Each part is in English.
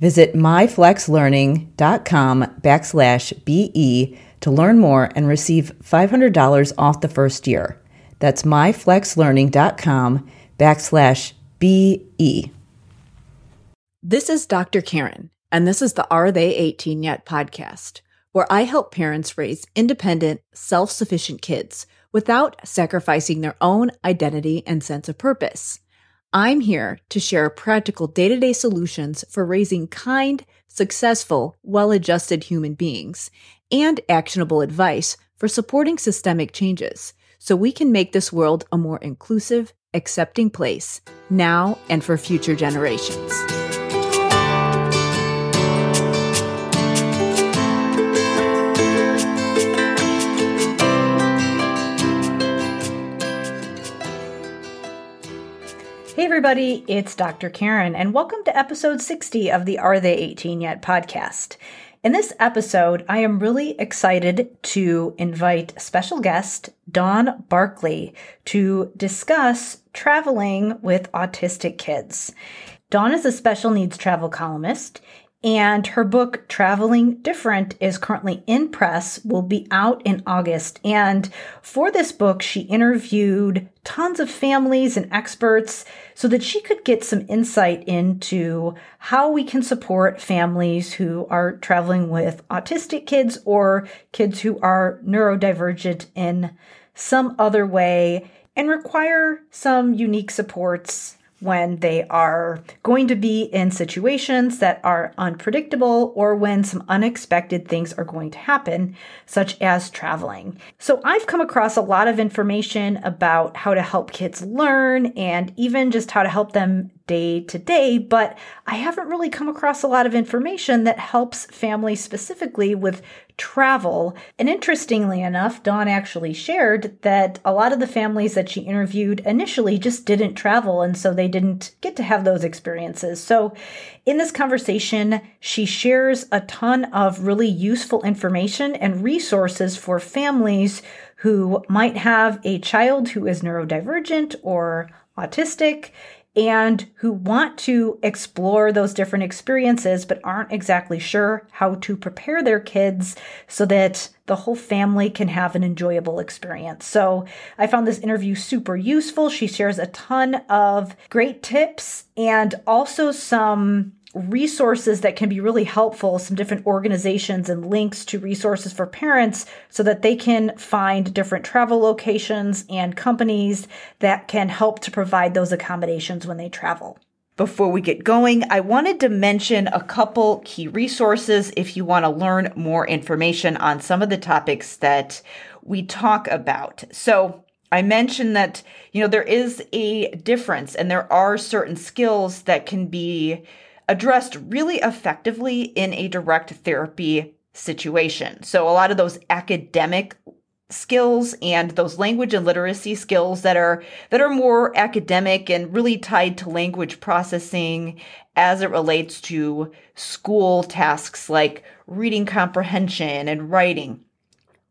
Visit myflexlearning.com backslash BE to learn more and receive $500 off the first year. That's myflexlearning.com backslash BE. This is Dr. Karen, and this is the Are They 18 Yet podcast, where I help parents raise independent, self sufficient kids without sacrificing their own identity and sense of purpose. I'm here to share practical day to day solutions for raising kind, successful, well adjusted human beings and actionable advice for supporting systemic changes so we can make this world a more inclusive, accepting place now and for future generations. Hey, everybody, it's Dr. Karen, and welcome to episode 60 of the Are They 18 Yet podcast. In this episode, I am really excited to invite special guest Dawn Barclay to discuss traveling with autistic kids. Dawn is a special needs travel columnist and her book, Traveling Different, is currently in press, will be out in August. And for this book, she interviewed tons of families and experts so that she could get some insight into how we can support families who are traveling with autistic kids or kids who are neurodivergent in some other way and require some unique supports when they are going to be in situations that are unpredictable or when some unexpected things are going to happen, such as traveling. So, I've come across a lot of information about how to help kids learn and even just how to help them day to day, but I haven't really come across a lot of information that helps families specifically with travel. And interestingly enough, Dawn actually shared that a lot of the families that she interviewed initially just didn't travel, and so they didn't get to have those experiences. So, in this conversation, she shares a ton of really useful information and resources for families who might have a child who is neurodivergent or autistic and who want to explore those different experiences but aren't exactly sure how to prepare their kids so that the whole family can have an enjoyable experience. So I found this interview super useful. She shares a ton of great tips and also some resources that can be really helpful, some different organizations and links to resources for parents so that they can find different travel locations and companies that can help to provide those accommodations when they travel. Before we get going, I wanted to mention a couple key resources if you want to learn more information on some of the topics that we talk about. So, I mentioned that, you know, there is a difference and there are certain skills that can be addressed really effectively in a direct therapy situation. So, a lot of those academic skills and those language and literacy skills that are that are more academic and really tied to language processing as it relates to school tasks like reading comprehension and writing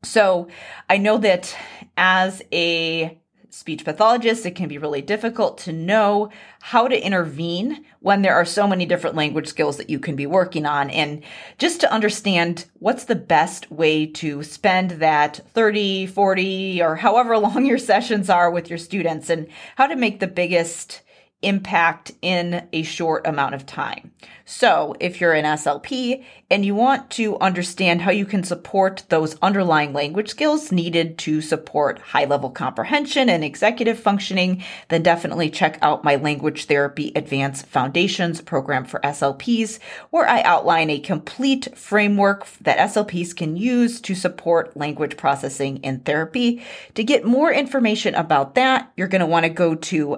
So I know that as a speech pathologists, it can be really difficult to know how to intervene when there are so many different language skills that you can be working on. And just to understand what's the best way to spend that 30, 40, or however long your sessions are with your students and how to make the biggest impact in a short amount of time. So, if you're an SLP and you want to understand how you can support those underlying language skills needed to support high level comprehension and executive functioning, then definitely check out my Language Therapy Advanced Foundations program for SLPs, where I outline a complete framework that SLPs can use to support language processing in therapy. To get more information about that, you're going to want to go to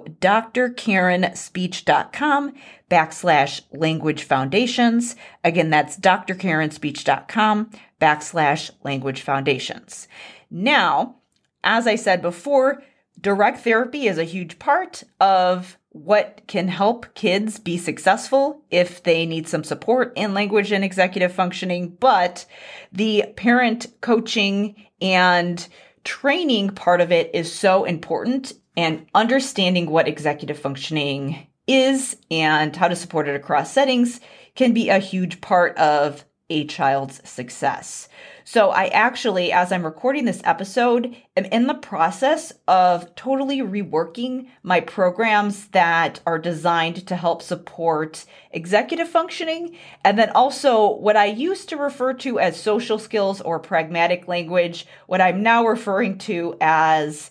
drkarenspeech.com backslash language foundations. Again, that's drkarenspeech.com backslash language foundations. Now, as I said before, direct therapy is a huge part of what can help kids be successful if they need some support in language and executive functioning. But the parent coaching and training part of it is so important and understanding what executive functioning is and how to support it across settings can be a huge part of a child's success. So I actually, as I'm recording this episode, am in the process of totally reworking my programs that are designed to help support executive functioning. And then also what I used to refer to as social skills or pragmatic language, what I'm now referring to as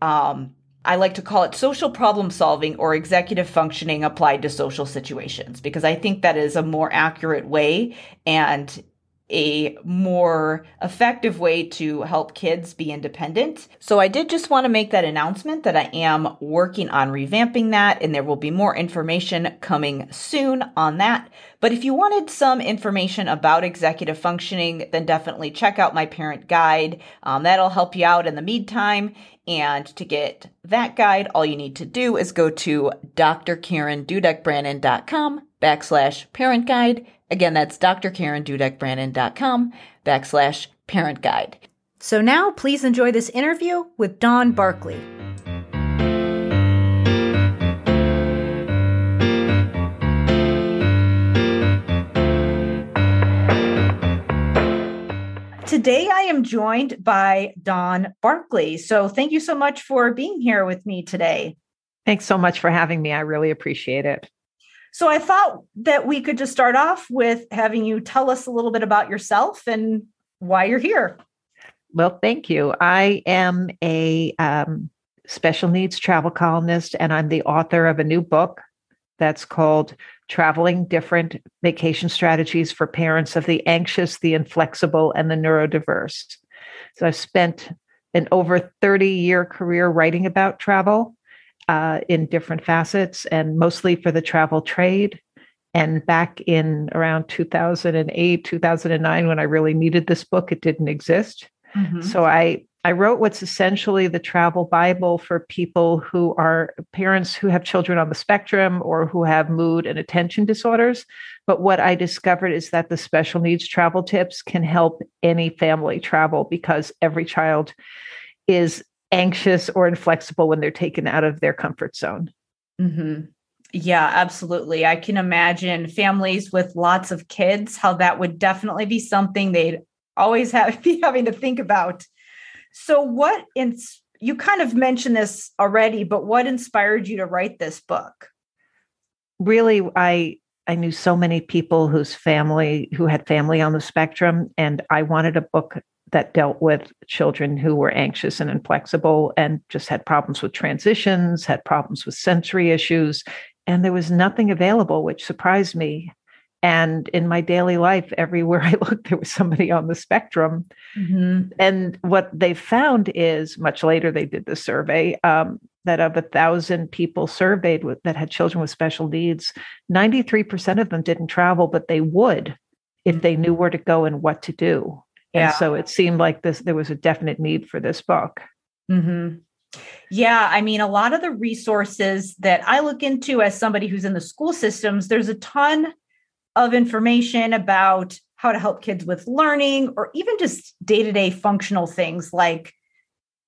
um, I like to call it social problem solving or executive functioning applied to social situations because I think that is a more accurate way and a more effective way to help kids be independent. So I did just want to make that announcement that I am working on revamping that and there will be more information coming soon on that. But if you wanted some information about executive functioning, then definitely check out my parent guide. Um, that'll help you out in the meantime. And to get that guide, all you need to do is go to drkarendudekbrannon.com backslash parent guide. Again, that's drkarendudekbrannon.com backslash parent guide. So now please enjoy this interview with Dawn Barclay. Today I am joined by Dawn Barclay. So thank you so much for being here with me today. Thanks so much for having me. I really appreciate it. So I thought that we could just start off with having you tell us a little bit about yourself and why you're here. Well, thank you. I am a um, special needs travel columnist, and I'm the author of a new book that's called Traveling Different Vacation Strategies for Parents of the Anxious, the Inflexible, and the Neurodiverse. So I've spent an over 30 year career writing about travel uh, in different facets and mostly for the travel trade. And back in around 2008, 2009, when I really needed this book, it didn't exist. Mm-hmm. So I I wrote what's essentially the travel Bible for people who are parents who have children on the spectrum or who have mood and attention disorders. But what I discovered is that the special needs travel tips can help any family travel because every child is anxious or inflexible when they're taken out of their comfort zone. Mm-hmm. Yeah, absolutely. I can imagine families with lots of kids, how that would definitely be something they'd always have be having to think about. So, what in you kind of mentioned this already, but what inspired you to write this book? Really, I I knew so many people whose family who had family on the spectrum, and I wanted a book that dealt with children who were anxious and inflexible and just had problems with transitions, had problems with sensory issues. And there was nothing available, which surprised me. And in my daily life, everywhere I looked, there was somebody on the spectrum. Mm-hmm. And what they found is much later, they did the survey um, that of a thousand people surveyed with, that had children with special needs, 93% of them didn't travel, but they would if they knew where to go and what to do. Yeah. And so it seemed like this there was a definite need for this book. Mm-hmm. Yeah, I mean, a lot of the resources that I look into as somebody who's in the school systems, there's a ton of information about how to help kids with learning or even just day-to-day functional things like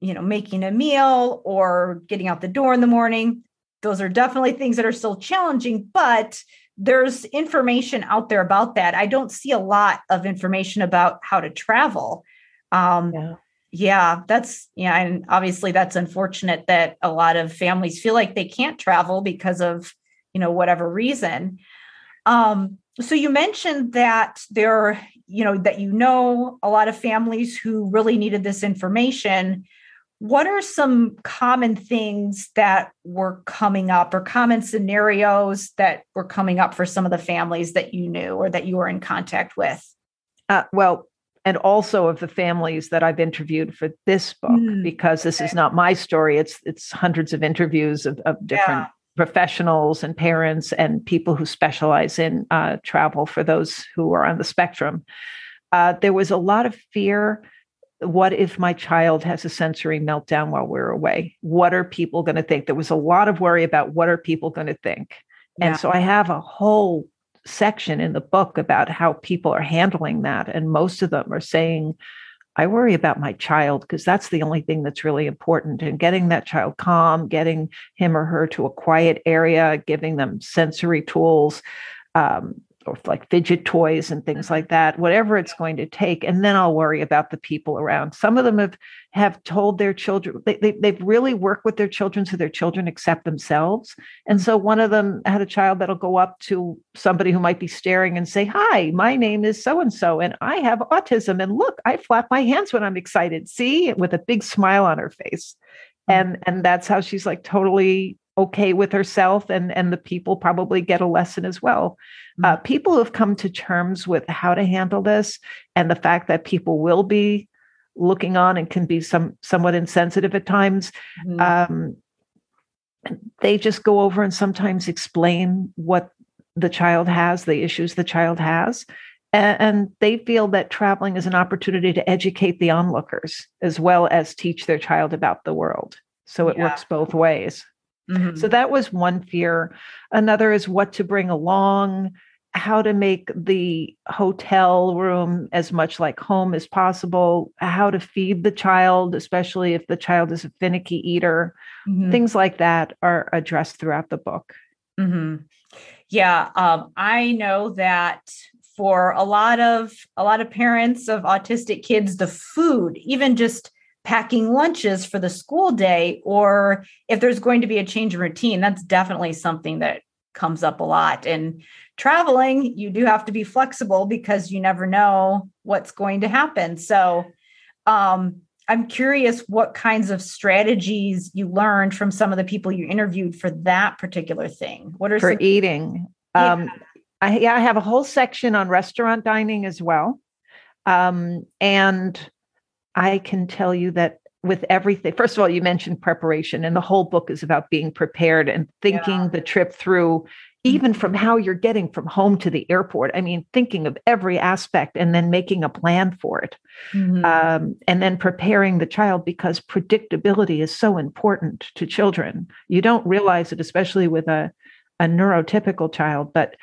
you know making a meal or getting out the door in the morning. Those are definitely things that are still challenging but there's information out there about that. I don't see a lot of information about how to travel. Um, yeah. yeah that's yeah and obviously that's unfortunate that a lot of families feel like they can't travel because of you know whatever reason. Um, so you mentioned that there you know that you know a lot of families who really needed this information what are some common things that were coming up or common scenarios that were coming up for some of the families that you knew or that you were in contact with uh, well and also of the families that I've interviewed for this book, mm, because this okay. is not my story. It's it's hundreds of interviews of, of different professionals and parents and people who specialize in uh, travel for those who are on the spectrum. Uh, there was a lot of fear. What if my child has a sensory meltdown while we're away? What are people going to think? There was a lot of worry about what are people going to think. Yeah. And so I have a whole section in the book about how people are handling that. And most of them are saying, I worry about my child because that's the only thing that's really important. And getting that child calm, getting him or her to a quiet area, giving them sensory tools, um, or like fidget toys and things mm-hmm. like that, whatever it's going to take. And then I'll worry about the people around. Some of them have have told their children they, they, they've really worked with their children so their children accept themselves. And mm-hmm. so one of them had a child that'll go up to somebody who might be staring and say, Hi, my name is so and so, and I have autism. And look, I flap my hands when I'm excited. See, with a big smile on her face. Mm-hmm. And and that's how she's like totally okay with herself and and the people probably get a lesson as well uh, mm-hmm. people have come to terms with how to handle this and the fact that people will be looking on and can be some somewhat insensitive at times mm-hmm. um, they just go over and sometimes explain what the child has the issues the child has and, and they feel that traveling is an opportunity to educate the onlookers as well as teach their child about the world so it yeah. works both ways Mm-hmm. So that was one fear. Another is what to bring along, how to make the hotel room as much like home as possible, how to feed the child, especially if the child is a finicky eater. Mm-hmm. Things like that are addressed throughout the book. Mm-hmm. Yeah, um, I know that for a lot of a lot of parents of autistic kids, the food, even just packing lunches for the school day or if there's going to be a change in routine that's definitely something that comes up a lot. And traveling you do have to be flexible because you never know what's going to happen. So um, i'm curious what kinds of strategies you learned from some of the people you interviewed for that particular thing. What are for some- eating. Yeah. um, I, yeah, I have a whole section on restaurant dining as well. Um, and I can tell you that with everything, first of all, you mentioned preparation, and the whole book is about being prepared and thinking yeah. the trip through, even from mm-hmm. how you're getting from home to the airport. I mean, thinking of every aspect and then making a plan for it. Mm-hmm. Um, and then preparing the child because predictability is so important to children. You don't realize it, especially with a, a neurotypical child, but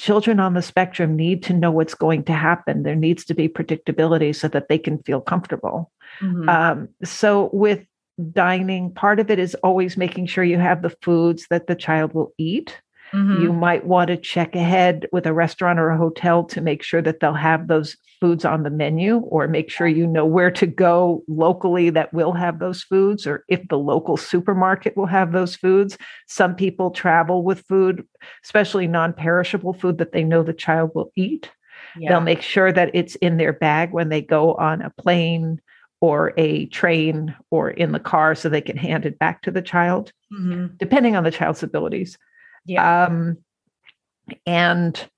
children on the spectrum need to know what's going to happen. There needs to be predictability so that they can feel comfortable. Mm-hmm. Um, so, with dining, part of it is always making sure you have the foods that the child will eat. Mm-hmm. You might want to check ahead with a restaurant or a hotel to make sure that they'll have those foods on the menu or make sure you know where to go locally that will have those foods or if the local supermarket will have those foods. Some people travel with food, especially non perishable food that they know the child will eat. Yeah. They'll make sure that it's in their bag when they go on a plane or a train or in the car so they can hand it back to the child, mm-hmm. depending on the child's abilities. Yeah. Um, and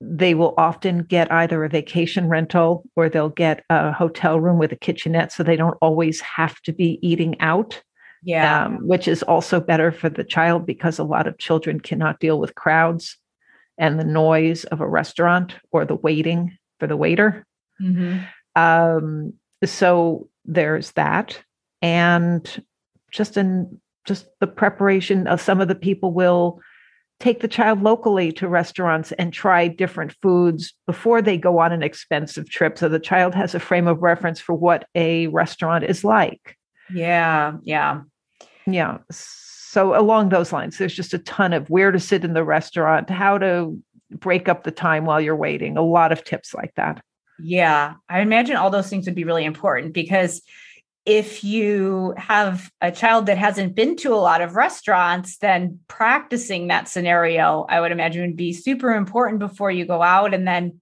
they will often get either a vacation rental or they'll get a hotel room with a kitchenette so they don't always have to be eating out. Yeah. Um, which is also better for the child because a lot of children cannot deal with crowds and the noise of a restaurant or the waiting for the waiter. Mm-hmm. Um, so there's that. And just in just the preparation of some of the people will take the child locally to restaurants and try different foods before they go on an expensive trip so the child has a frame of reference for what a restaurant is like. Yeah, yeah. Yeah. So along those lines, there's just a ton of where to sit in the restaurant, how to break up the time while you're waiting, a lot of tips like that. Yeah, I imagine all those things would be really important because if you have a child that hasn't been to a lot of restaurants, then practicing that scenario, I would imagine, would be super important before you go out. And then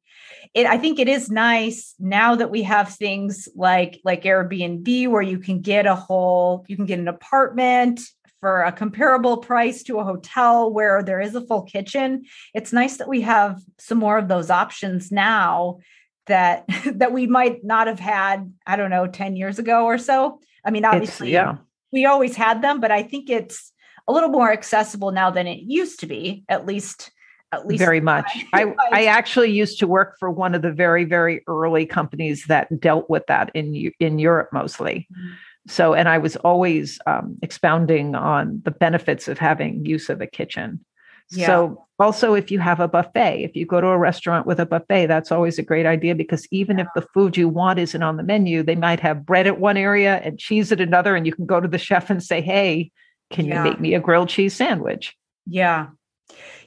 it, I think it is nice now that we have things like like Airbnb where you can get a whole, you can get an apartment for a comparable price to a hotel where there is a full kitchen. It's nice that we have some more of those options now that that we might not have had i don't know 10 years ago or so. I mean obviously it's, yeah. we always had them but i think it's a little more accessible now than it used to be at least at least very much. i i actually used to work for one of the very very early companies that dealt with that in in europe mostly. Mm-hmm. so and i was always um, expounding on the benefits of having use of a kitchen yeah. So, also, if you have a buffet, if you go to a restaurant with a buffet, that's always a great idea because even if the food you want isn't on the menu, they might have bread at one area and cheese at another. And you can go to the chef and say, Hey, can yeah. you make me a grilled cheese sandwich? Yeah.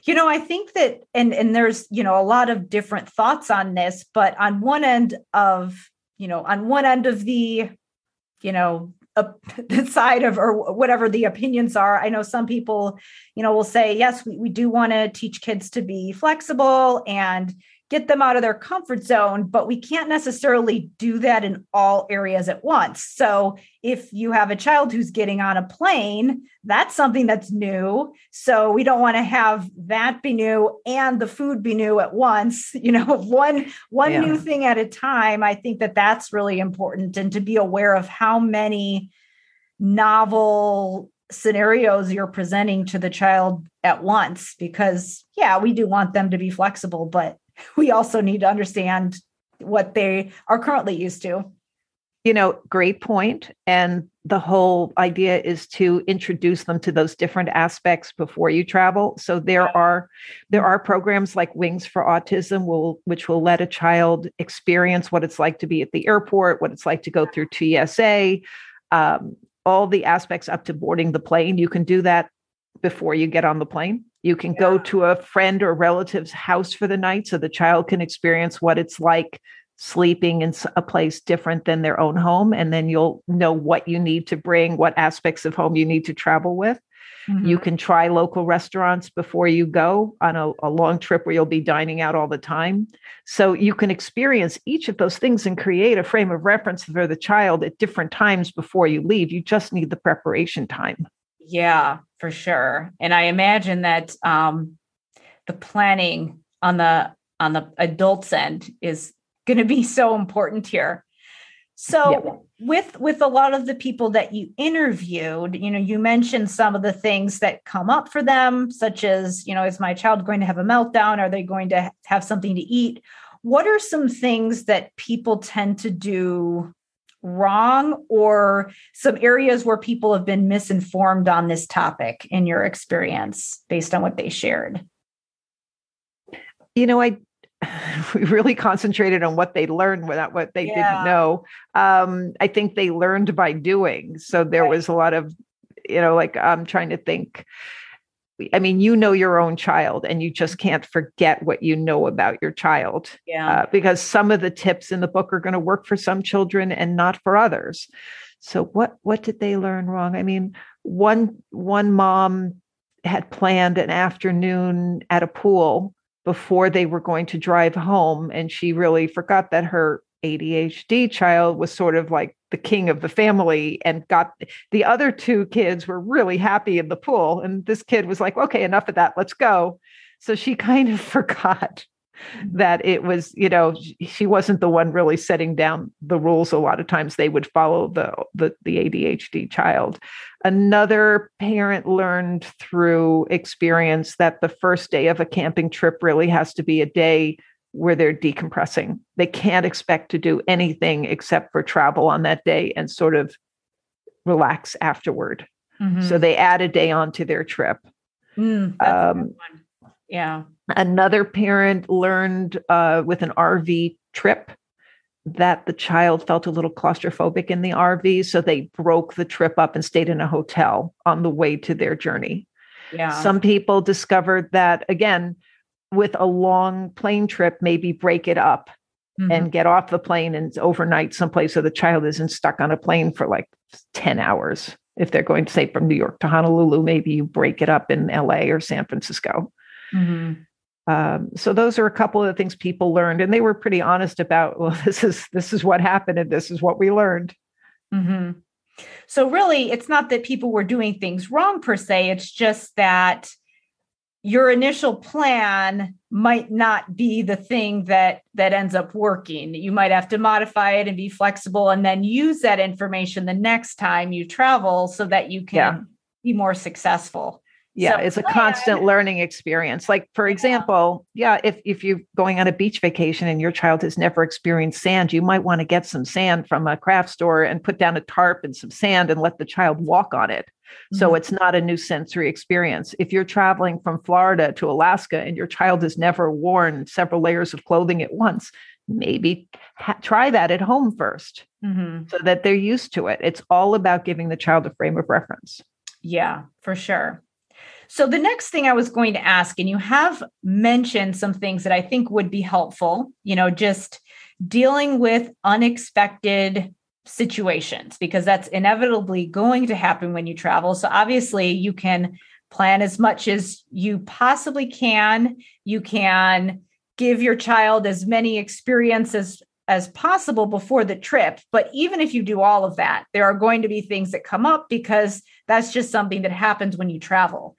You know, I think that, and and there's you know a lot of different thoughts on this, but on one end of you know on one end of the you know the side of or whatever the opinions are. I know some people you know will say yes we, we do want to teach kids to be flexible and get them out of their comfort zone, but we can't necessarily do that in all areas at once. So, if you have a child who's getting on a plane, that's something that's new. So, we don't want to have that be new and the food be new at once, you know, one one yeah. new thing at a time. I think that that's really important and to be aware of how many novel scenarios you're presenting to the child at once because yeah, we do want them to be flexible, but we also need to understand what they are currently used to. You know, great point. And the whole idea is to introduce them to those different aspects before you travel. So there are there are programs like Wings for Autism will which will let a child experience what it's like to be at the airport, what it's like to go through TSA, um, all the aspects up to boarding the plane. You can do that before you get on the plane. You can yeah. go to a friend or relative's house for the night so the child can experience what it's like sleeping in a place different than their own home. And then you'll know what you need to bring, what aspects of home you need to travel with. Mm-hmm. You can try local restaurants before you go on a, a, long trip where you'll be dining out all the time. So you can experience each of those things and create a frame of reference for the child at different times before you leave. You just need the preparation time. Yeah, for sure. And I imagine that um, the planning on the on the adults end is going to be so important here. So yeah. with with a lot of the people that you interviewed, you know, you mentioned some of the things that come up for them, such as, you know, is my child going to have a meltdown? Are they going to have something to eat? What are some things that people tend to do wrong or some areas where people have been misinformed on this topic in your experience based on what they shared? You know, I we really concentrated on what they learned without what they yeah. didn't know. Um, I think they learned by doing. So there right. was a lot of, you know, like I'm trying to think I mean, you know your own child, and you just can't forget what you know about your child. Yeah. Uh, because some of the tips in the book are going to work for some children and not for others. So what what did they learn wrong? I mean, one one mom had planned an afternoon at a pool before they were going to drive home, and she really forgot that her ADHD child was sort of like the king of the family and got the other two kids were really happy in the pool. And this kid was like, okay, enough of that, let's go. So she kind of forgot that it was, you know, she wasn't the one really setting down the rules. A lot of times they would follow the, the, the ADHD child. Another parent learned through experience that the first day of a camping trip really has to be a day where they're decompressing. They can't expect to do anything except for travel on that day and sort of relax afterward. Mm-hmm. So they add a day onto their trip. Mm, um, yeah. Another parent learned uh, with an RV trip that the child felt a little claustrophobic in the RV. So they broke the trip up and stayed in a hotel on the way to their journey. Yeah. Some people discovered that, again, with a long plane trip, maybe break it up mm-hmm. and get off the plane and overnight someplace so the child isn't stuck on a plane for like 10 hours. If they're going to say from New York to Honolulu, maybe you break it up in LA or San Francisco. Mm-hmm. Um, so those are a couple of the things people learned, and they were pretty honest about. Well, this is this is what happened, and this is what we learned. Mm-hmm. So really, it's not that people were doing things wrong per se. It's just that your initial plan might not be the thing that that ends up working you might have to modify it and be flexible and then use that information the next time you travel so that you can yeah. be more successful yeah so, it's a constant learning experience. Like for example yeah if if you're going on a beach vacation and your child has never experienced sand you might want to get some sand from a craft store and put down a tarp and some sand and let the child walk on it. So mm-hmm. it's not a new sensory experience. If you're traveling from florida to alaska and your child has never worn several layers of clothing at once maybe ha- try that at home 1st mm-hmm. so that they're used to it. It's all about giving the child a frame of reference. Yeah for sure so, the next thing I was going to ask, and you have mentioned some things that I think would be helpful, you know, just dealing with unexpected situations, because that's inevitably going to happen when you travel. So, obviously, you can plan as much as you possibly can. You can give your child as many experiences as possible before the trip. But even if you do all of that, there are going to be things that come up because that's just something that happens when you travel.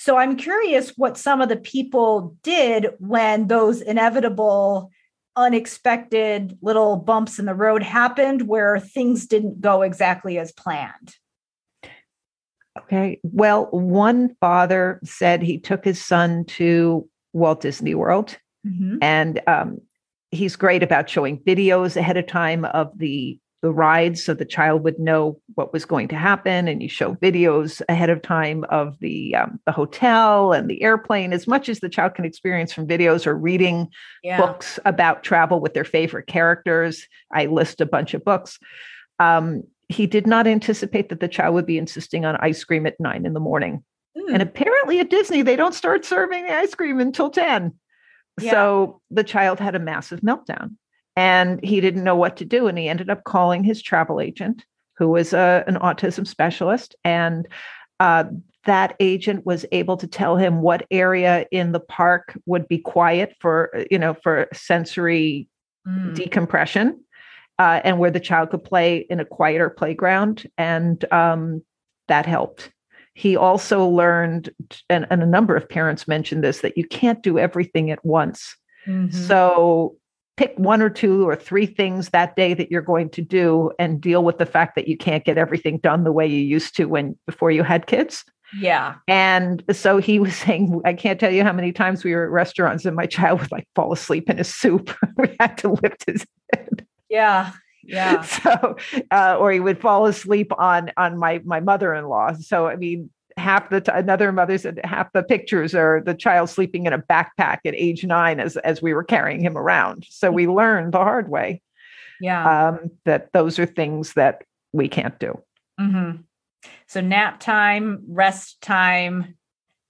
So I'm curious what some of the people did when those inevitable, unexpected little bumps in the road happened where things didn't go exactly as planned. Okay. Well, one father said he took his son to Walt Disney World. Mm-hmm. And um, he's great about showing videos ahead of time of the the rides so the child would know what was going to happen and you show videos ahead of time of the um, the hotel and the airplane as much as the child can experience from videos or reading yeah. books about travel with their favorite characters i list a bunch of books um, he did not anticipate that the child would be insisting on ice cream at nine in the morning mm. and apparently at disney they don't start serving the ice cream until 10 yeah. so the child had a massive meltdown and he didn't know what to do. And he ended up calling his travel agent, who was a, uh, an autism specialist. And uh, that agent was able to tell him what area in the park would be quiet for, you know, for sensory mm. decompression. Uh, and where the child could play in a quieter playground. And um, that helped. He also learned, and, and, a number of parents mentioned this, that you can't do everything at once. Mm-hmm. So pick one or two or three things that day that you're going to do and deal with the fact that you can't get everything done the way you used to when before you had kids. Yeah. And so he was saying, I can't tell you how many times we were at restaurants and my child would like fall asleep in his soup. we had to lift his head. Yeah. Yeah. So, uh, or he would fall asleep on on my my mother in law. So, I mean, half the t- another mother said half the pictures are the child sleeping in a backpack at age nine as as we were carrying him around. So we learned the hard way yeah. um, that those are things that we can't do. Mm-hmm. so nap time rest time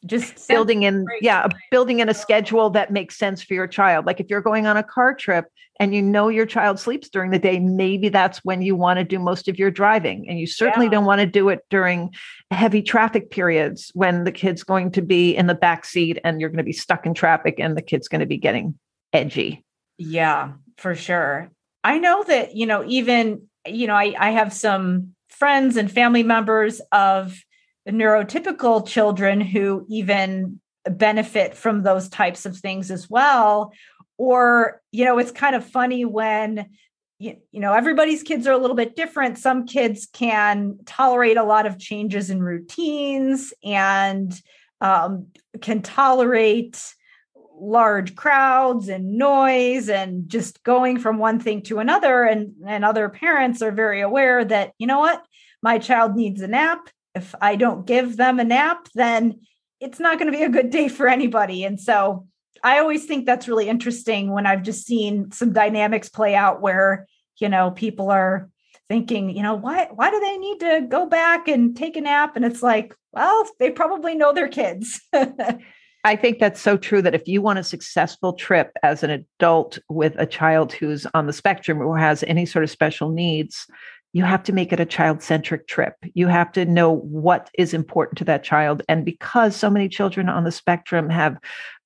just building in yeah building in a schedule that makes sense for your child. Like if you're going on a car trip and you know your child sleeps during the day maybe that's when you want to do most of your driving and you certainly yeah. don't want to do it during heavy traffic periods when the kid's going to be in the back seat and you're going to be stuck in traffic and the kid's going to be getting edgy yeah for sure i know that you know even you know i, I have some friends and family members of neurotypical children who even benefit from those types of things as well or you know it's kind of funny when you, you know everybody's kids are a little bit different. Some kids can tolerate a lot of changes in routines and um, can tolerate large crowds and noise and just going from one thing to another. And and other parents are very aware that you know what? My child needs a nap. If I don't give them a nap, then it's not going to be a good day for anybody. And so I always think that's really interesting when I've just seen some dynamics play out where, you know, people are thinking, you know, why why do they need to go back and take a nap? And it's like, well, they probably know their kids. I think that's so true that if you want a successful trip as an adult with a child who's on the spectrum or has any sort of special needs, you have to make it a child centric trip. You have to know what is important to that child. And because so many children on the spectrum have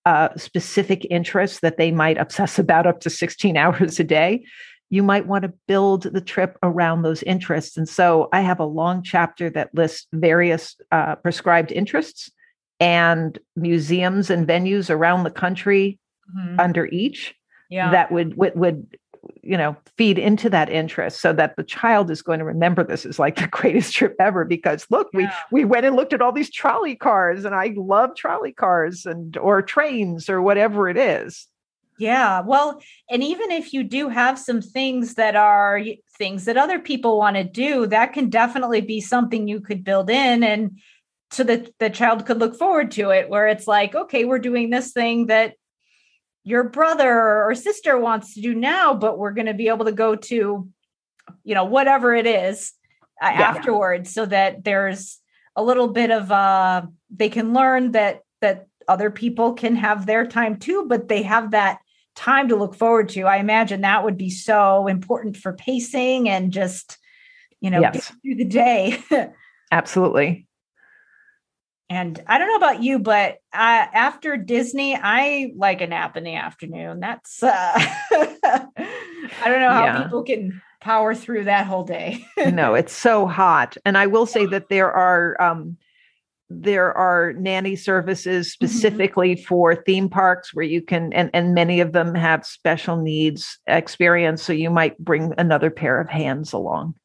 uh, specific interests that they might obsess about up to 16 hours a day, you might want to build the trip around those interests. And so I have a long chapter that lists various uh, prescribed interests and museums and venues around the country mm-hmm. under each yeah. that would, would would you know feed into that interest so that the child is going to remember this is like the greatest trip ever because look yeah. we we went and looked at all these trolley cars and i love trolley cars and or trains or whatever it is yeah well and even if you do have some things that are things that other people want to do that can definitely be something you could build in and so that the child could look forward to it where it's like okay we're doing this thing that your brother or sister wants to do now but we're going to be able to go to you know whatever it is uh, yeah. afterwards so that there's a little bit of uh they can learn that that other people can have their time too but they have that time to look forward to i imagine that would be so important for pacing and just you know yes. through the day absolutely and I don't know about you, but uh, after Disney, I like a nap in the afternoon. That's uh, I don't know how yeah. people can power through that whole day. no, it's so hot, and I will say that there are um, there are nanny services mm-hmm. specifically mm-hmm. for theme parks where you can and and many of them have special needs experience, so you might bring another pair of hands along.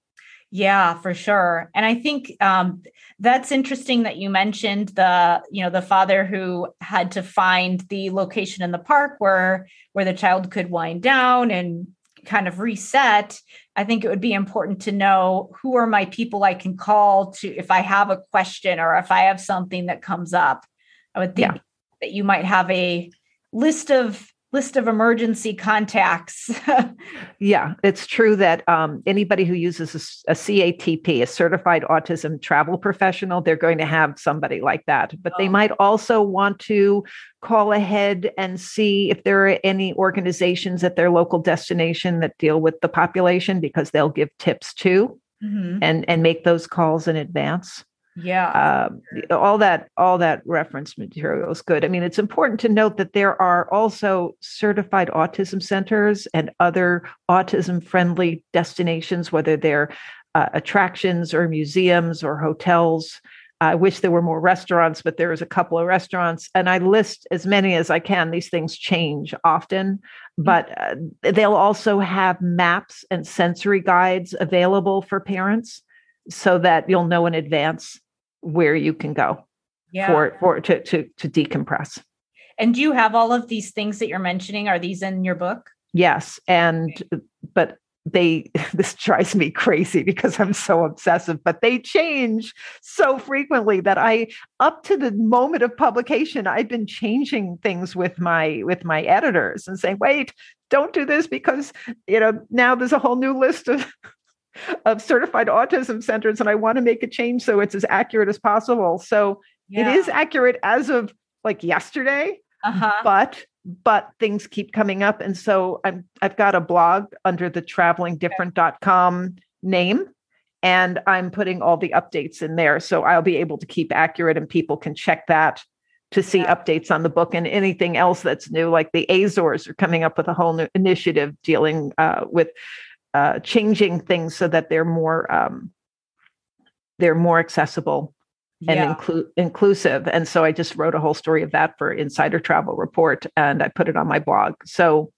Yeah, for sure. And I think um, that's interesting that you mentioned the, you know, the father who had to find the location in the park where where the child could wind down and kind of reset. I think it would be important to know who are my people I can call to if I have a question or if I have something that comes up. I would think yeah. that you might have a list of list of emergency contacts. yeah, it's true that um, anybody who uses a, a, CATP, a certified autism travel professional, they're going to have somebody like that. But oh. they might also want to call ahead and see if there are any organizations at their local destination that deal with the population because they'll give tips too mm-hmm. and, and make those calls in advance yeah. Uh, all that all that reference material is good. I mean it's important to note that there are also certified autism centers and other autism friendly destinations whether they're uh, attractions or museums or hotels. I wish there were more restaurants but there's a couple of restaurants and i list as many as i can. These things change often mm-hmm. but uh, they'll also have maps and sensory guides available for parents so that you'll know in advance where you can go yeah. for for to to to decompress. And do you have all of these things that you're mentioning? Are these in your book? Yes, and okay. but they this drives me crazy because I'm so obsessive, but they change so frequently that I up to the moment of publication, I've been changing things with my with my editors and saying, wait, don't do this because you know now there's a whole new list of of certified autism centers and I want to make a change so it's as accurate as possible. So yeah. it is accurate as of like yesterday, uh-huh. but but things keep coming up and so I'm I've got a blog under the travelingdifferent.com name and I'm putting all the updates in there so I'll be able to keep accurate and people can check that to see yeah. updates on the book and anything else that's new like the azores are coming up with a whole new initiative dealing uh, with uh, changing things so that they're more um, they're more accessible and yeah. inclu- inclusive. And so I just wrote a whole story of that for Insider Travel Report, and I put it on my blog. So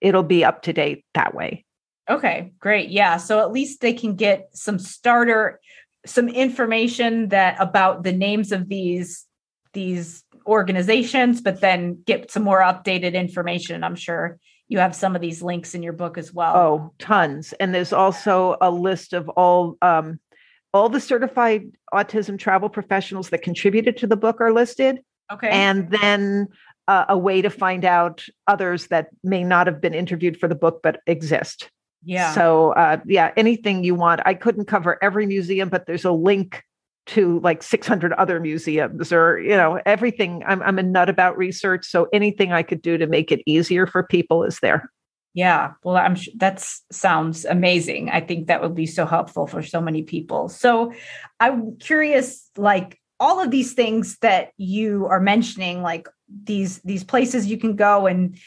it'll be up to date that way. Okay, great. Yeah, so at least they can get some starter some information that about the names of these these organizations but then get some more updated information i'm sure you have some of these links in your book as well. Oh, tons. And there's also a list of all um, all the certified autism travel professionals that contributed to the book are listed. Okay. And then uh, a way to find out others that may not have been interviewed for the book but exist. yeah. So, uh, yeah, anything you want. I couldn't cover every museum, but there's a link to like 600 other museums or, you know, everything. I'm, I'm a nut about research. So anything I could do to make it easier for people is there. Yeah, well, I'm sure that sounds amazing. I think that would be so helpful for so many people. So, I'm curious, like all of these things that you are mentioning, like these these places you can go and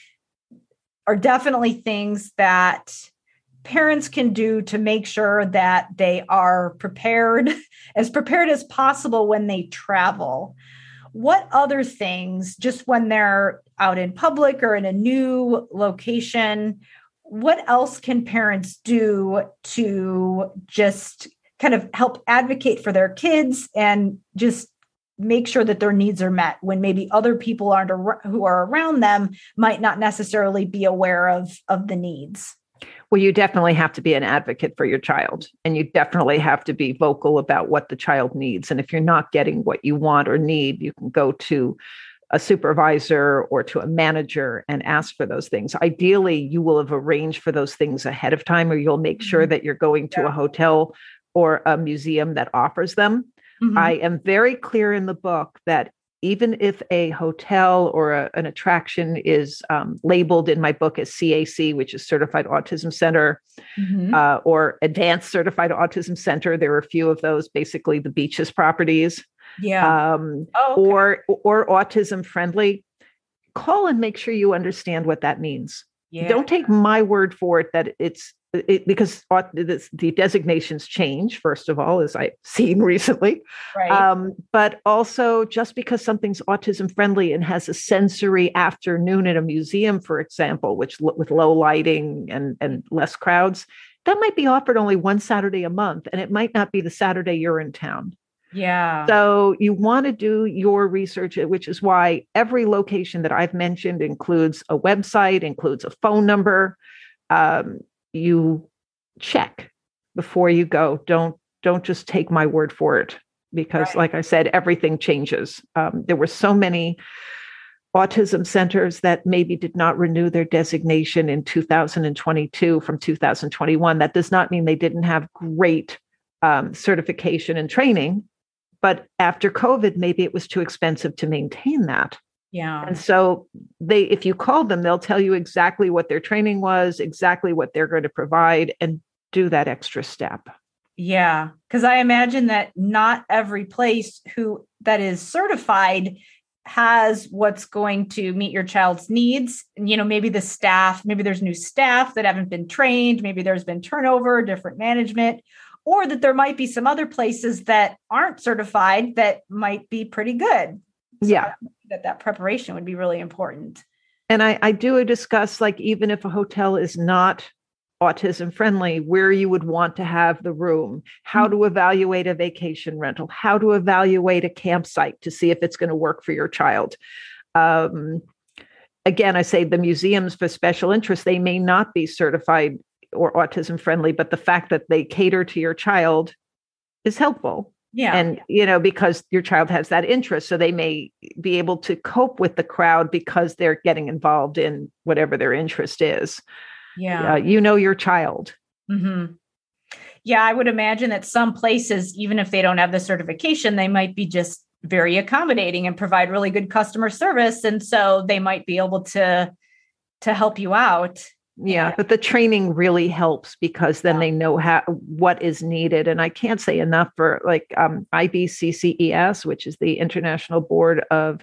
are definitely things that parents can do to make sure that they are prepared as prepared as possible when they travel. What other things just when they're out in public or in a new location what else can parents do to just kind of help advocate for their kids and just make sure that their needs are met when maybe other people aren't ar- who are around them might not necessarily be aware of of the needs Well, you definitely have to be an advocate for your child, and you definitely have to be vocal about what the child needs. And if you're not getting what you want or need, you can go to a supervisor or to a manager and ask for those things. Ideally, you will have arranged for those things ahead of time, or you'll make sure that you're going to a hotel or a museum that offers them. Mhm. I am very clear in the book that even if a hotel or a- an attraction is um, labeled in my book as CAC, which is Certified Autism Center, Mhm. uh, or Advanced Certified Autism Center, there are a few of those, basically the beaches properties, yeah um, oh, okay. or or autism friendly. Call and make sure you understand what that means yeah. don't take my word for it that it's it, because the designations change first of all as i've seen recently. Right. Um, but also just because something's autism friendly and has a sensory afternoon at a museum for example which with low lighting and and less crowds that might be offered only one saturday a month and it might not be the saturday you're in town. Yeah. So you want to do your research, which is why every location that I've mentioned includes a website, includes a phone number. Um, you check before you go. Don't don't just take my word for it, because, Right. like I said, everything changes. Um, there were so many autism centers that maybe did not renew their designation in 2022 from 2021. That does not mean they didn't have great um, certification and training but after covid maybe it was too expensive to maintain that yeah and so they if you call them they'll tell you exactly what their training was exactly what they're going to provide and do that extra step Yeah, because I imagine that not every place who that is certified has what's going to meet your child's needs. You know, maybe the staff, maybe there's new staff that haven't been trained, maybe there's been turnover, different management, or that there might be some other places that aren't certified that might be pretty good. So Yeah. That that preparation would be really important. and I, I do discuss like even if a hotel is not autism friendly where you would want to have the room how to evaluate a vacation rental how to evaluate a campsite to see if it's going to work for your child. Um, again i say the museums for special interest they may not be certified or autism friendly but the fact that they cater to your child is helpful Yeah. and you know because your child has that interest so they may be able to cope with the crowd because they're getting involved in whatever their interest is yeah. uh, you know your child hmm Yeah, I would imagine that some places, even if they don't have the certification, they might be just very accommodating and provide really good customer service, and so they might be able to to help you out. Yeah but the training really helps because then they know how what is needed and i can't say enough for like um, ibcces which is the international board of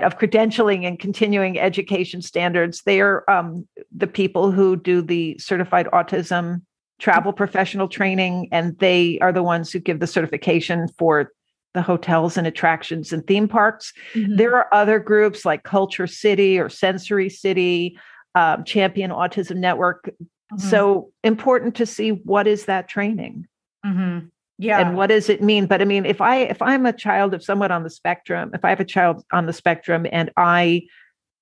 of credentialing and continuing education standards. They are um, the people who do the certified autism travel professional training and they are the ones who give the certification for the hotels and attractions and theme parks. There are other groups like KultureCity or sensory city um, champion autism network Mhm. so important to see what is that training Mhm. yeah, and what does it mean but i mean if i if i'm a child of someone on the spectrum if i have a child on the spectrum and i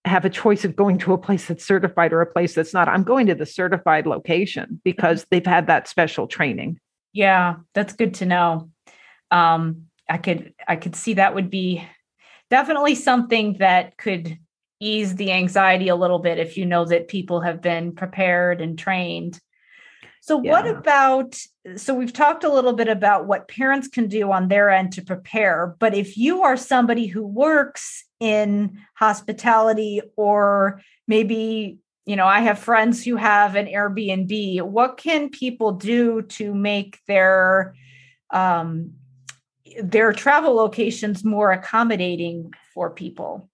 have a choice of going to a place that's certified or a place that's not i'm going to the certified location because they've had that special training yeah, that's good to know. Um, I could I could see that would be definitely something that could ease the anxiety a little bit if you know that people have been prepared and trained. So, yeah. what about? So, we've talked a little bit about what parents can do on their end to prepare. But if you are somebody who works in hospitality or maybe you know, I have friends who have an Airbnb. What can people do to make their um, their travel locations more accommodating for people?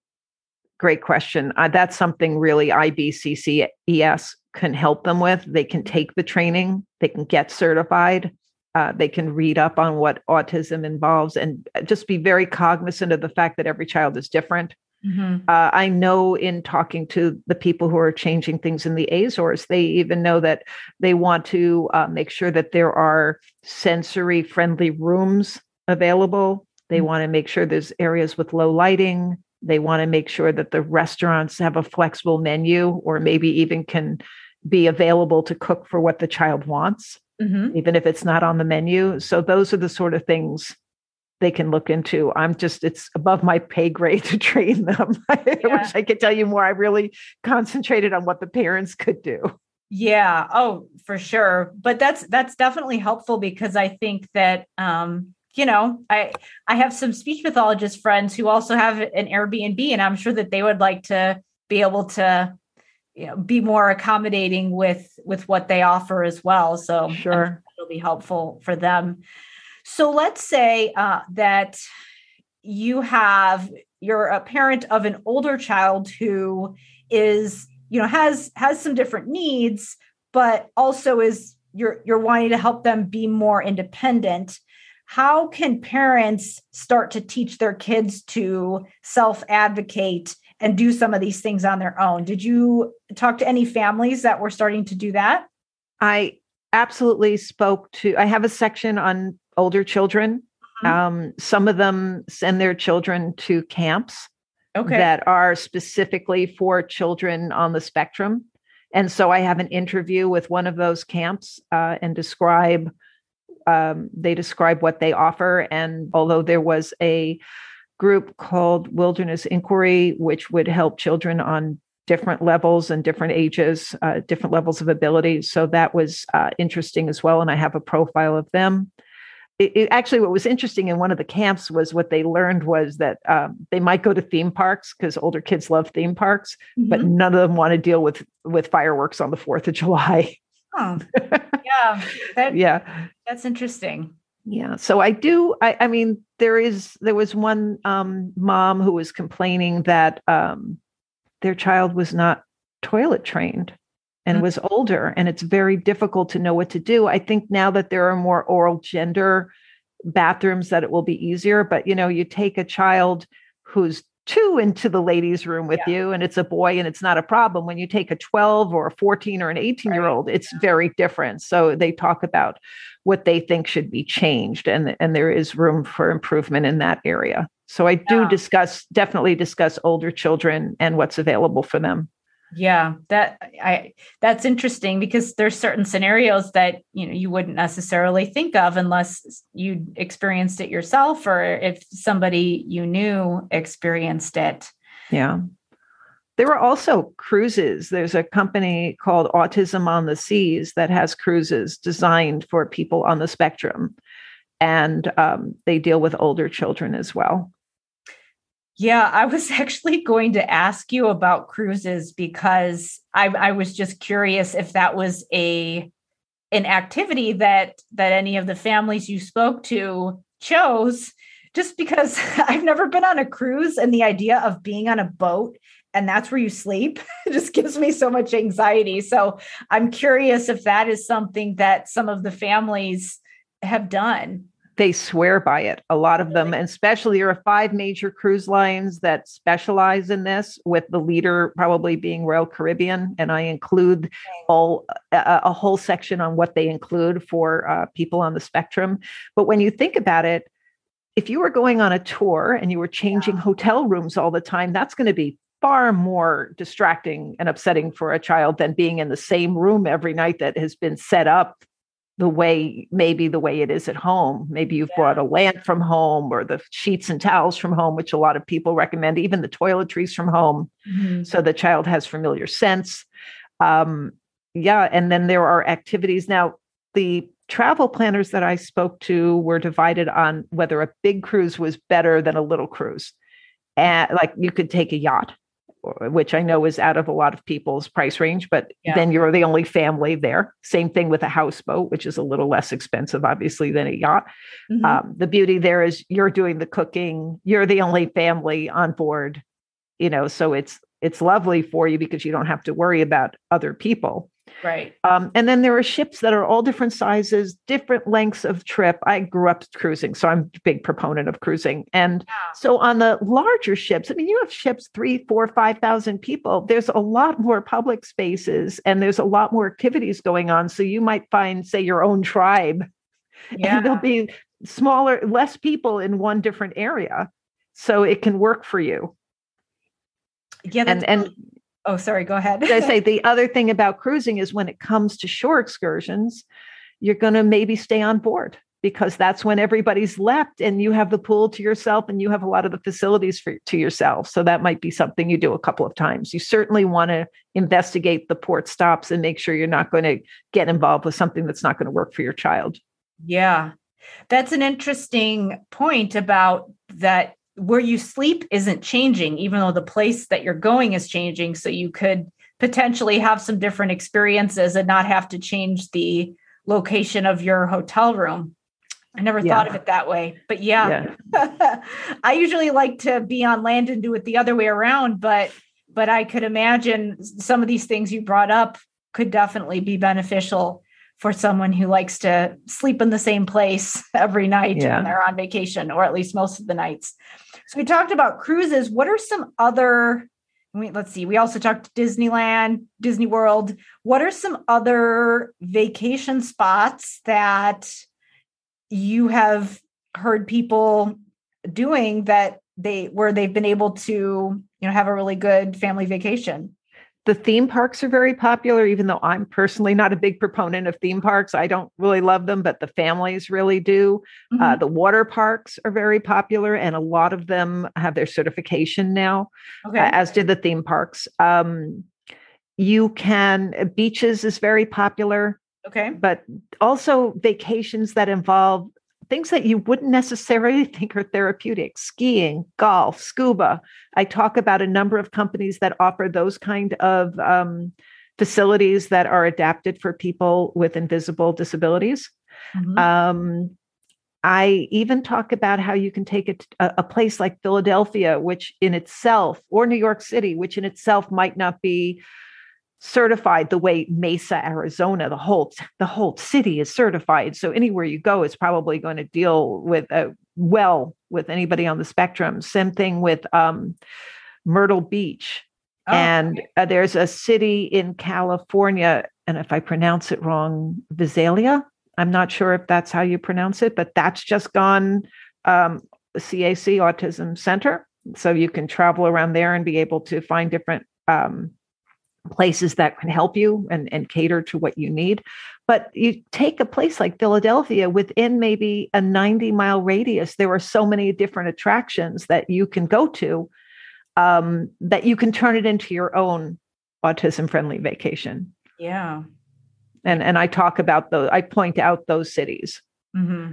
Great question. Uh, that's something really IBCCES can help them with. They can take the training, they can get certified, uh, they can read up on what autism involves, and just be very cognizant of the fact that every child is different. Mm-hmm. Uh, I know in talking to the people who are changing things in the Azores, they even know that they want to uh, make sure that there are sensory friendly rooms available. They mm-hmm. want to make sure there's areas with low lighting. They want to make sure that the restaurants have a flexible menu or maybe even can be available to cook for what the child wants, mm-hmm. even if it's not on the menu. So, those are the sort of things they can look into. I'm just, it's above my pay grade to train them. I yeah. wish I could tell you more. I really concentrated on what the parents could do. Yeah. Oh, for sure. But that's that's definitely helpful because I think that um, you know, I I have some speech pathologist friends who also have an Airbnb, and I'm sure that they would like to be able to, you know, be more accommodating with with what they offer as well. So sure, it'll be helpful for them. So let's say uh, that you have you're a parent of an older child who is you know has has some different needs but also is you're you're wanting to help them be more independent how can parents start to teach their kids to self advocate and do some of these things on their own did you talk to any families that were starting to do that i absolutely spoke to i have a section on older children. Mm-hmm. Um, some of them send their children to camps okay. that are specifically for children on the spectrum. And so I have an interview with one of those camps uh, and describe, um, they describe what they offer. And although there was a group called Wilderness Inquiry, which would help children on different levels and different ages, uh, different levels of ability. So that was uh, interesting as well. And I have a profile of them it, it, actually what was interesting in one of the camps was what they learned was that um, they might go to theme parks because older kids love theme parks mm-hmm. but none of them want to deal with with fireworks on the fourth of july oh yeah that, yeah. that's interesting. Yeah so i do i i mean there is there was one um, mom who was complaining that um, their child was not toilet trained and mm-hmm. was older and it's very difficult to know what to do. I think now that there are more oral gender bathrooms that it will be easier but you know you take a child who's two into the ladies room with yeah. you and it's a boy and it's not a problem when you take a 12 or a 14 or an 18 year old it's yeah. very different so they talk about what they think should be changed and and there is room for improvement in that area so i do yeah. discuss definitely discuss older children and what's available for them yeah, that I that's interesting because there's certain scenarios that you know you wouldn't necessarily think of unless you experienced it yourself or if somebody you knew experienced it. Yeah. There are also cruises. There's a company called Autism on the Seas that has cruises designed for people on the spectrum. And um, they deal with older children as well. Yeah, I was actually going to ask you about cruises because I, I was just curious if that was a an activity that that any of the families you spoke to chose just because I've never been on a cruise and the idea of being on a boat and that's where you sleep just gives me so much anxiety. So I'm curious if that is something that some of the families have done they swear by it. A lot of them, and especially there are five major cruise lines that specialize in this, with the leader probably being Royal Caribbean. And I include all a, a whole section on what they include for uh, people on the spectrum. But when you think about it, if you were going on a tour and you were changing yeah. hotel rooms all the time, that's going to be far more distracting and upsetting for a child than being in the same room every night that has been set up the way maybe the way it is at home. Maybe you've Yeah. brought a lamp from home or the sheets and towels from home which a lot of people recommend even the toiletries from home Mhm. so the child has familiar scents. Um, yeah and then there are activities. Now the travel planners that i spoke to were divided on whether a big cruise was better than a little cruise. And like you could take a yacht which i know is out of a lot of people's price range but Yeah. then you're the only family there same thing with a houseboat which is a little less expensive obviously than a yacht Mhm. um, the beauty there is you're doing the cooking you're the only family on board you know so it's it's lovely for you because you don't have to worry about other people right. um, and then there are ships that are all different sizes different lengths of trip i grew up cruising so i'm a big proponent of cruising and so on the larger ships i mean you have ships three four five thousand people there's a lot more public spaces and there's a lot more activities going on so you might find say your own tribe Yeah. and there'll be smaller less people in one different area so it can work for you yeah. And and oh, sorry. Go ahead. I say the other thing about cruising is when it comes to shore excursions, you're going to maybe stay on board because that's when everybody's left and you have the pool to yourself and you have a lot of the facilities for to yourself. So that might be something you do a couple of times. You certainly want to investigate the port stops and make sure you're not going to get involved with something that's not going to work for your child. Yeah. That's an interesting point about that where you sleep isn't changing, even though the place that you're going is changing. So you could potentially have some different experiences and not have to change the location of your hotel room. I never Yeah. thought of it that way. But yeah, I usually like to be on land and do it the other way around, but but I could imagine some of these things you brought up could definitely be beneficial for someone who likes to sleep in the same place every night Yeah. when they're on vacation, or at least most of the nights. So we talked about cruises. What are some other? Wait, let's see. We also talked Disneyland, Disney World. What are some other vacation spots that you have heard people doing that they where they've been able to you know have a really good family vacation? The theme parks are very popular, even though I'm personally not a big proponent of theme parks. I don't really love them, but the families really do. Uh, Mhm. the water parks are very popular, and a lot of them have their certification now, okay. uh, as did the theme parks. Um, you can, uh, beaches is very popular, okay. but also vacations that involve things that you wouldn't necessarily think are therapeutic skiing, golf, scuba. I talk about a number of companies that offer those kind of um, facilities that are adapted for people with invisible disabilities. Mhm. Um, I even talk about how you can take a, a place like Philadelphia, which in itself, or New York City, which in itself might not be certified the way Mesa, Arizona, the whole the whole city is certified. So anywhere you go, it's probably going to deal with uh, well with anybody on the spectrum. Same thing with um, Myrtle Beach, Oh, and uh, there's a city in California, and if I pronounce it wrong, Visalia. I'm not sure if that's how you pronounce it, but that's just gone um, CAC Autism Center. So you can travel around there and be able to find different um, places that can help you and, and cater to what you need. But you take a place like Philadelphia within maybe a 90 mile radius, there are so many different attractions that you can go to um, that you can turn it into your own autism friendly vacation. yeah. And, and I talk about those, I point out those cities. hmm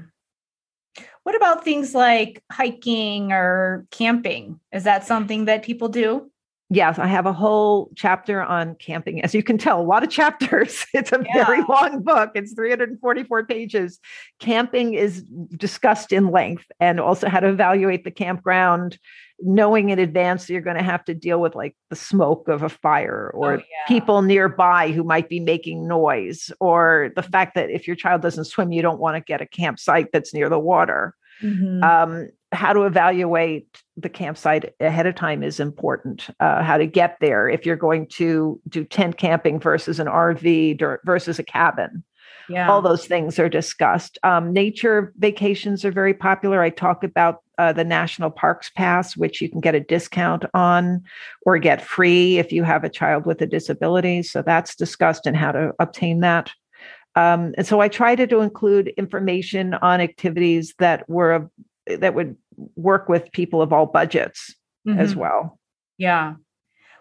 What about things like hiking or camping? Is that something that people do? Yes, I have a whole chapter on camping. As you can tell, a lot of chapters. It's a very long book. It's 344 pages. Camping is discussed in length and also how to evaluate the campground, knowing in advance that you're going to have to deal with like the smoke of a fire or Oh, yeah. people nearby who might be making noise, or the fact that if your child doesn't swim, you don't want to get a campsite that's near the water Mhm. um, how to evaluate the campsite ahead of time is important. Uh, how to get there if you're going to do tent camping versus an RV versus a cabin. yeah. All those things are discussed. Um, nature vacations are very popular. I talk about uh, the National Parks Pass, which you can get a discount on or get free if you have a child with a disability. So that's discussed and how to obtain that. Um, and so I tried to include information on activities that were that would work with people of all budgets mm-hmm. as well. Yeah.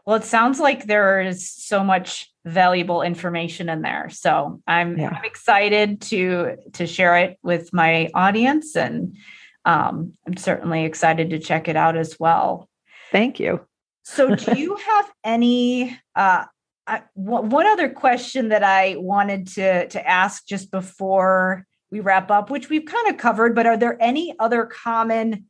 Well, it sounds like there is so much valuable information in there. So I'm, yeah. I'm excited to to share it with my audience, and um, I'm certainly excited to check it out as well. Thank you. So, do you have any? Uh, I, one other question that I wanted to to ask just before we wrap up, which we've kind of covered, but are there any other common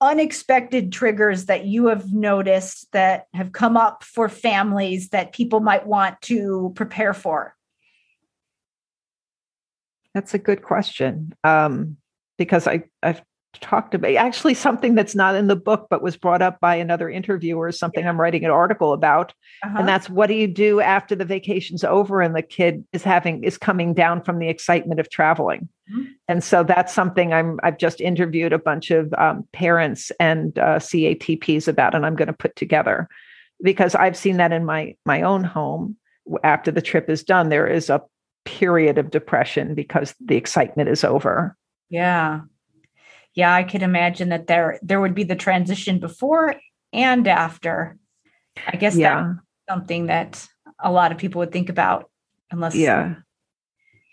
unexpected triggers that you have noticed that have come up for families that people might want to prepare for? That's a good question. Um, because I, I've talked about actually something that's not in the book but was brought up by another interviewer something yeah. i'm writing an article about uh-huh. and that's what do you do after the vacation's over and the kid is having is coming down from the excitement of traveling mm-hmm. and so that's something i'm i've just interviewed a bunch of um, parents and uh, catps about and i'm going to put together because i've seen that in my my own home after the trip is done there is a period of depression because the excitement is over yeah yeah, I could imagine that there there would be the transition before and after. I guess yeah. that's something that a lot of people would think about unless yeah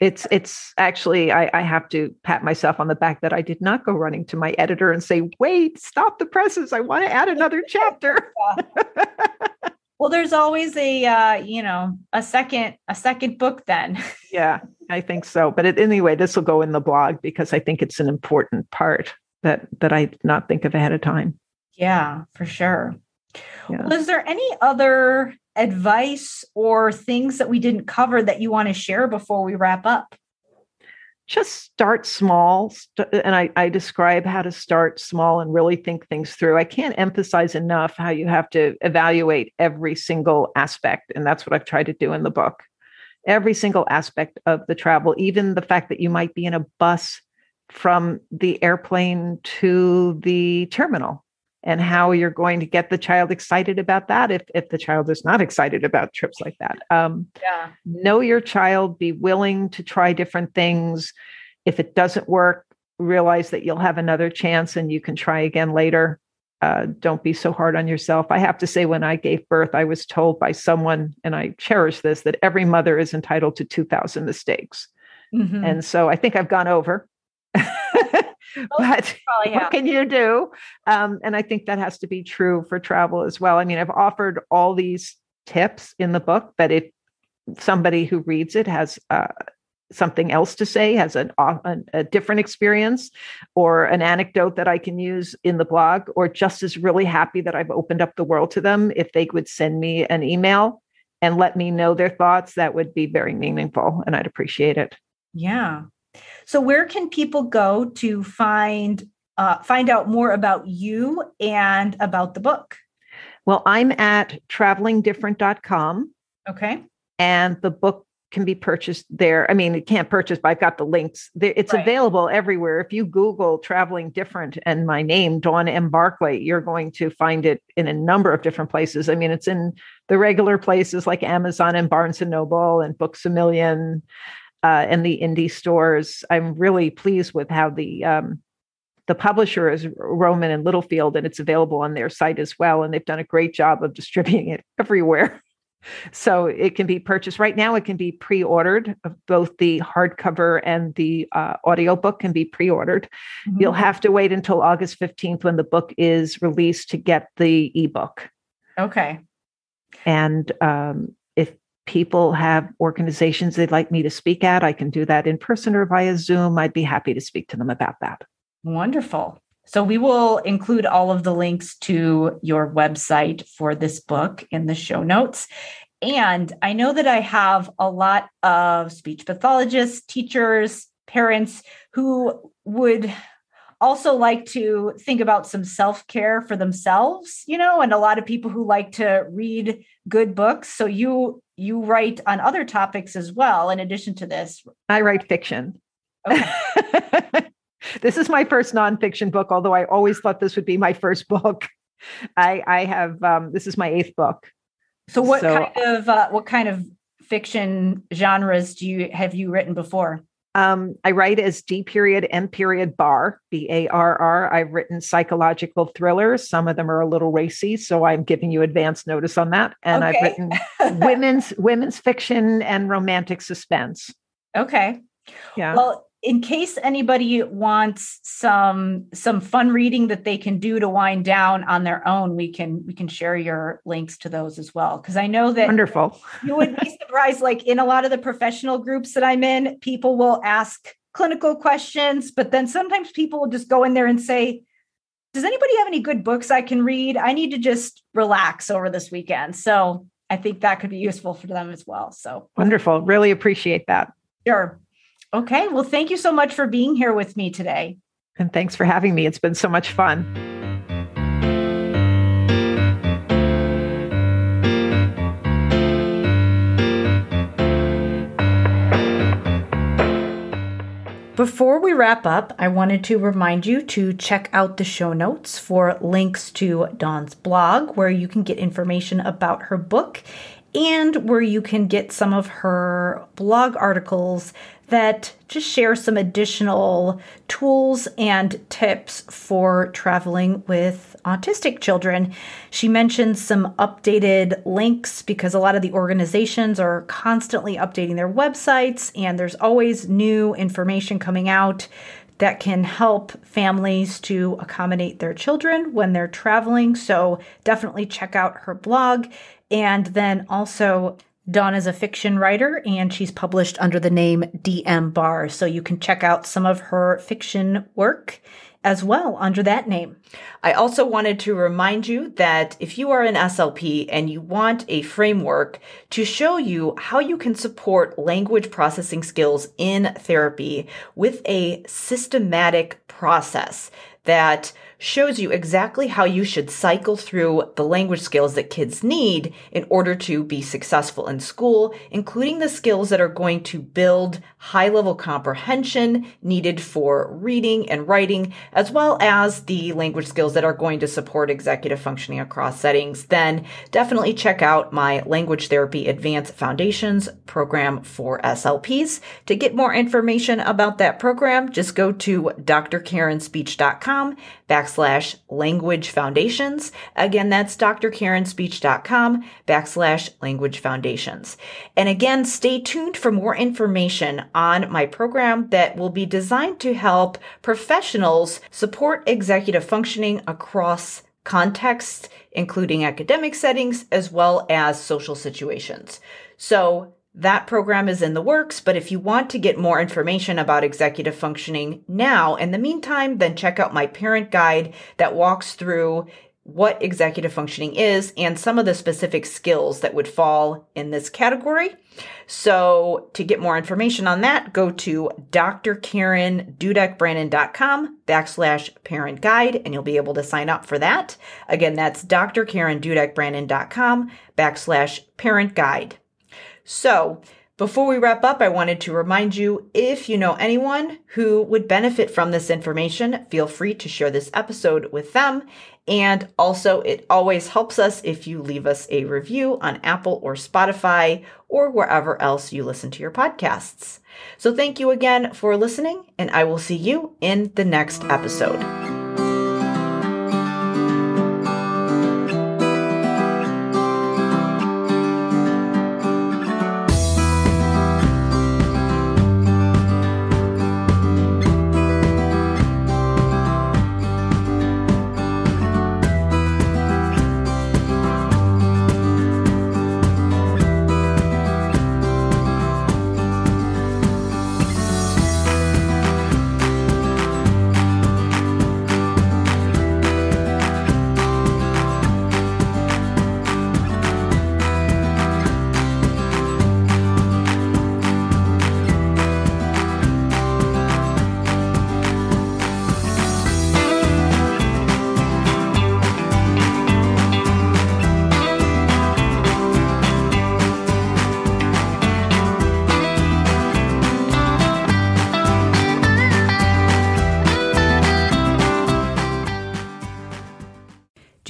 it's it's actually I, I, have to pat myself on the back that I did not go running to my editor and say, "Wait, stop the presses! I want to add another chapter." well, there's always a uh, you know a second a second book then. yeah, I think so. But it, anyway, this will go in the blog because I think it's an important part that that I not think of ahead of time. Yeah, for sure. Yeah. Well, is there any other advice or things that we didn't cover that you want to share before we wrap up? Just start small. And I, I describe how to start small and really think things through. I can't emphasize enough how you have to evaluate every single aspect. And that's what I've tried to do in the book. Every single aspect of the travel, even the fact that you might be in a bus from the airplane to the terminal and how you're going to get the child excited about that if, if the child is not excited about trips like that. Um, yeah. Know your child, be willing to try different things. If it doesn't work, realize that you'll have another chance and you can try again later. Uh, don't be so hard on yourself. I have to say, when I gave birth, I was told by someone, and I cherish this, that every mother is entitled to 2,000 mistakes. Mm-hmm. And so I think I've gone over. But what can you do? Um, and I think that has to be true for travel as well. I mean, I've offered all these tips in the book, but if somebody who reads it has uh, something else to say, has an, a, a different experience, or an anecdote that I can use in the blog, or just is really happy that I've opened up the world to them, if they would send me an email and let me know their thoughts, that would be very meaningful and I'd appreciate it. Yeah. So, where can people go to find uh, find out more about you and about the book? Well, I'm at travelingdifferent.com. Okay. And the book can be purchased there. I mean, it can't purchase, but I've got the links. It's right. available everywhere. If you Google traveling different and my name, Dawn M. Barclay, you're going to find it in a number of different places. I mean, it's in the regular places like Amazon and Barnes and Noble and Books a Million uh, and the indie stores. I'm really pleased with how the um, the publisher is Rowman and Littlefield, and it's available on their site as well. And they've done a great job of distributing it everywhere. So it can be purchased right now. It can be pre-ordered. Both the hardcover and the uh, audiobook can be pre-ordered. Mm-hmm. You'll have to wait until August 15th when the book is released to get the ebook. Okay. And um, people have organizations they'd like me to speak at, I can do that in person or via Zoom. I'd be happy to speak to them about that. Wonderful. So we will include all of the links to your website for this book in the show notes. And I know that I have a lot of speech pathologists, teachers, parents who would also like to think about some self care for themselves, you know, and a lot of people who like to read good books. So you you write on other topics as well, in addition to this. I write fiction. Okay. this is my first nonfiction book, although I always thought this would be my first book. I I have um, this is my eighth book. So what so, kind of uh, what kind of fiction genres do you have you written before? Um, I write as D period M period Barr, B A R R. I've written psychological thrillers. Some of them are a little racy, so I'm giving you advance notice on that. And okay. I've written women's women's fiction and romantic suspense. Okay. Yeah. Well, in case anybody wants some some fun reading that they can do to wind down on their own we can we can share your links to those as well. Because i know that wonderful. you would be surprised like in a lot of the professional groups that i'm in people will ask clinical questions but then sometimes people will just go in there and say does anybody have any good books i can read? I need to just relax over this weekend. So i think that could be useful for them as well so. Wonderful. Really appreciate that. Sure Okay. Well, thank you so much for being here with me today. And thanks for having me. It's been so much fun. Before we wrap up, I wanted to remind you to check out the show notes for links to Dawn's blog, where you can get information about her book and where you can get some of her blog articles that just share some additional tools and tips for traveling with autistic children. She mentioned some updated links because a lot of the organizations are constantly updating their websites and there's always new information coming out that can help families to accommodate their children when they're traveling. So definitely check out her blog. And then also Dawn is a fiction writer and she's published under the name DM Barr. So you can check out some of her fiction work as well under that name. I also wanted to remind you that if you are an SLP and you want a framework to show you how you can support language processing skills in therapy with a systematic process that shows you exactly how you should cycle through the language skills that kids need in order to be successful in school, including the skills that are going to build high level comprehension needed for reading and writing, as well as the language skills that are going to support executive functioning across settings, then definitely check out my Language Therapy Advanced Foundations program for SLPs. To get more information about that program, just go to drkarenspeech.com backslash language foundations. Again, that's drkarenspeech.com backslash language foundations. And again, stay tuned for more information on my program that will be designed to help professionals support executive functioning across contexts, including academic settings as well as social situations. So that program is in the works, but if you want to get more information about executive functioning now, in the meantime, then check out my parent guide that walks through what executive functioning is and some of the specific skills that would fall in this category. So to get more information on that, go to drkarendudekbrannon.com backslash parent guide and you'll be able to sign up for that. Again, that's drkarendudekbrannon.com backslash parent guide. So, before we wrap up, I wanted to remind you if you know anyone who would benefit from this information, feel free to share this episode with them. And also, it always helps us if you leave us a review on Apple or Spotify or wherever else you listen to your podcasts. So, thank you again for listening, and I will see you in the next episode.